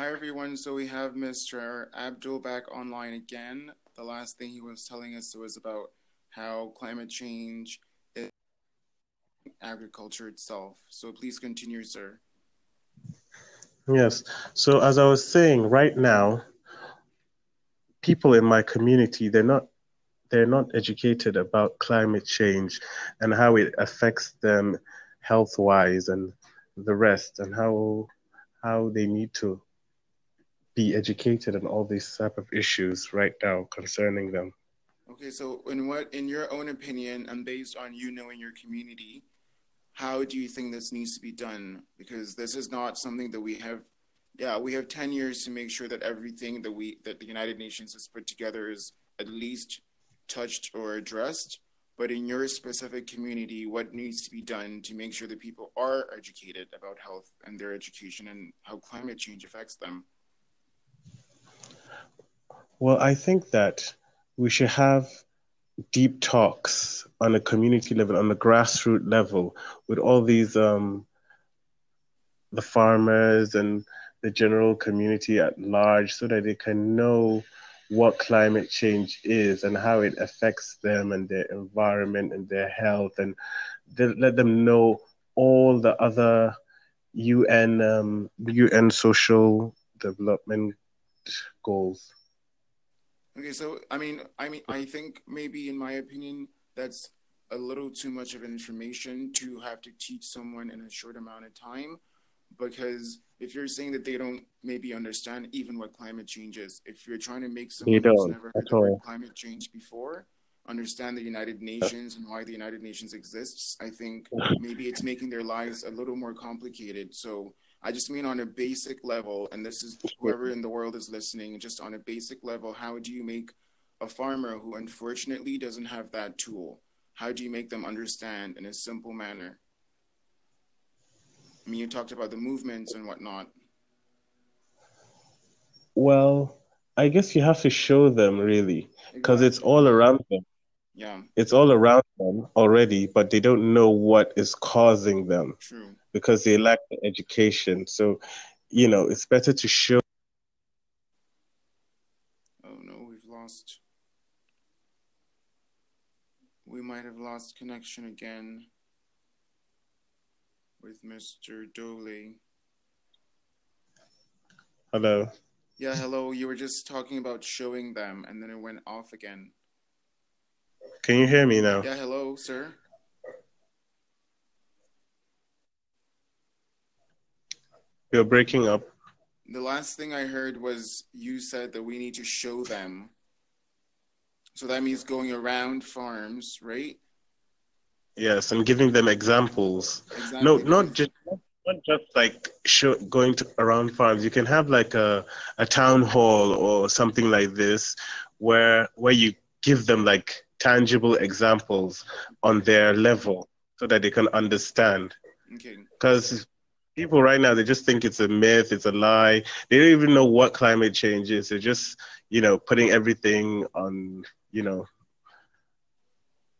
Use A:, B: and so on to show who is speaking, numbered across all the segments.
A: Hi, everyone. So we have Mr. Abdul back online again. The last thing he was telling us was about how climate change is agriculture itself. So please continue, sir.
B: Yes. So as I was saying, right now, people in my community they're not they're not educated about climate change and how it affects them health wise and the rest and how how they need to be educated on all these type of issues right now concerning them.
A: Okay, so in what in your own opinion and based on you knowing your community, how do you think this needs to be done? Because this is not something that we have yeah, we have 10 years to make sure that everything that we that the United Nations has put together is at least touched or addressed. But in your specific community, what needs to be done to make sure that people are educated about health and their education and how climate change affects them?
B: Well, I think that we should have deep talks on a community level, on the grassroots level, with all these um, the farmers and the general community at large, so that they can know what climate change is and how it affects them and their environment and their health, and let them know all the other UN um, UN social development goals.
A: Okay, so I mean, I mean, I think maybe in my opinion, that's a little too much of an information to have to teach someone in a short amount of time, because if you're saying that they don't maybe understand even what climate change is, if you're trying to make someone who's never heard of climate change before understand the United Nations and why the United Nations exists, I think maybe it's making their lives a little more complicated. So I just mean on a basic level, and this is whoever in the world is listening, just on a basic level, how do you make a farmer who unfortunately doesn't have that tool? How do you make them understand in a simple manner? I mean, you talked about the movements and whatnot.
B: Well, I guess you have to show them really, because exactly. it's all around them.
A: Yeah.
B: It's all around them already, but they don't know what is causing them.
A: True
B: because they lack the education. So, you know, it's better to show.
A: Oh no, we've lost. We might have lost connection again with Mr. Dole.
B: Hello.
A: Yeah, hello. You were just talking about showing them and then it went off again.
B: Can you hear me now?
A: Yeah, hello, sir.
B: You're breaking up.
A: The last thing I heard was you said that we need to show them. So that means going around farms, right?
B: Yes, and giving them examples. Exactly. No, not just not just like show, going to, around farms. You can have like a a town hall or something like this, where where you give them like tangible examples on their level, so that they can understand.
A: Okay.
B: Because people right now they just think it's a myth, it's a lie. They don't even know what climate change is. They're just, you know, putting everything on, you know,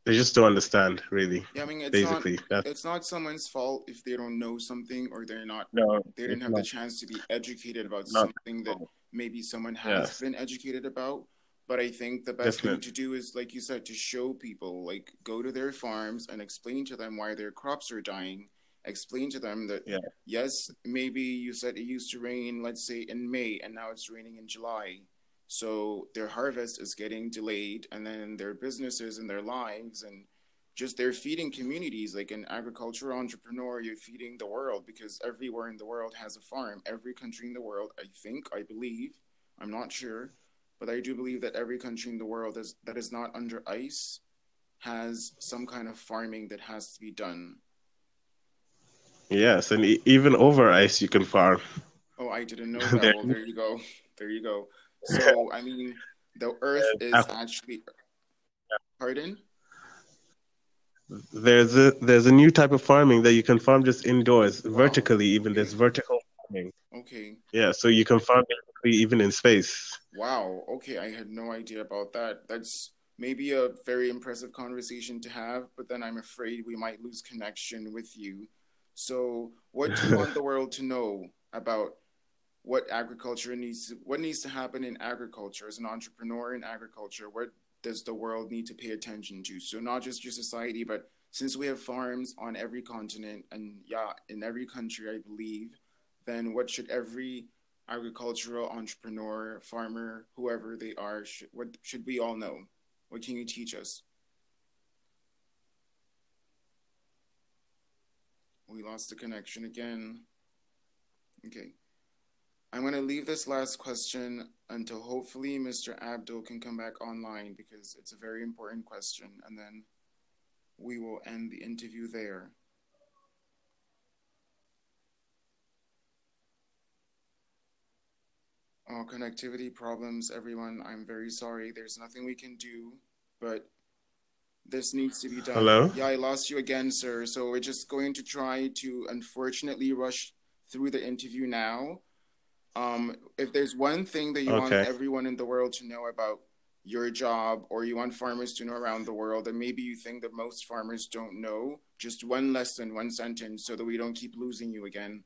B: they just don't understand really.
A: Yeah, I mean, it's
B: basically
A: not, That's... it's not someone's fault if they don't know something or they're not.
B: No,
A: they didn't have not. the chance to be educated about not. something that maybe someone has yes. been educated about. But I think the best Definitely. thing to do is, like you said, to show people, like go to their farms and explain to them why their crops are dying explain to them that
B: yeah.
A: yes, maybe you said it used to rain, let's say in May, and now it's raining in July. So their harvest is getting delayed, and then their businesses and their lives and just they're feeding communities like an agricultural entrepreneur you're feeding the world because everywhere in the world has a farm every country in the world i think i believe i'm not sure but i do believe that every country in the world is, that is not under ice has some kind of farming that has to be done
B: Yes, and even over ice you can farm.
A: Oh, I didn't know that. well, there you go. There you go. So, I mean, the Earth is actually. Pardon?
B: There's a there's a new type of farming that you can farm just indoors, wow. vertically. Even okay. there's vertical farming.
A: Okay.
B: Yeah, so you can farm even in space.
A: Wow. Okay, I had no idea about that. That's maybe a very impressive conversation to have, but then I'm afraid we might lose connection with you so, what do you want the world to know about what agriculture needs to, what needs to happen in agriculture as an entrepreneur in agriculture what does the world need to pay attention to so not just your society but since we have farms on every continent and yeah in every country i believe then what should every agricultural entrepreneur farmer whoever they are should, what should we all know what can you teach us we lost the connection again okay I'm going to leave this last question until hopefully Mr. Abdul can come back online because it's a very important question, and then we will end the interview there. All connectivity problems, everyone. I'm very sorry. There's nothing we can do, but this needs to be done.
B: Hello?
A: Yeah, I lost you again, sir. So we're just going to try to unfortunately rush through the interview now um, if there's one thing that you okay. want everyone in the world to know about your job or you want farmers to know around the world and maybe you think that most farmers don't know just one lesson one sentence so that we don't keep losing you again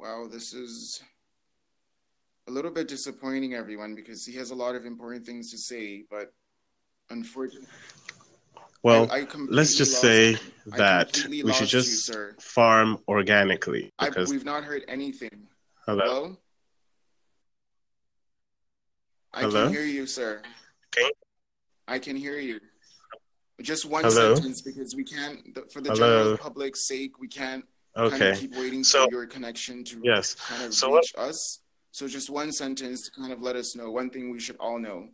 A: wow this is a little bit disappointing everyone because he has a lot of important things to say but unfortunately
B: well, I, I let's just say that we should just you, farm organically.
A: Because... I, we've not heard anything.
B: Hello? Hello?
A: I Hello? can hear you, sir.
B: Okay.
A: I can hear you. Just one Hello? sentence because we can't, for the Hello? general public's sake, we can't okay. kind of keep waiting so, for your connection to
B: yes.
A: kind of
B: so
A: reach
B: what...
A: us. So just one sentence to kind of let us know one thing we should all know.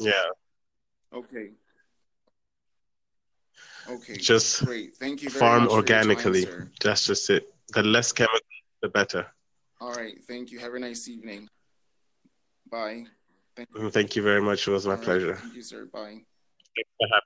B: Yeah.
A: Okay. Okay.
B: Just
A: great. Thank you.
B: farm organically. Time, That's just it. The less chemical, the better.
A: All right. Thank you. Have a nice evening. Bye.
B: Thank you, Thank you very much. It was my All pleasure. Right.
A: Thank you, sir. Bye.
B: Thanks for having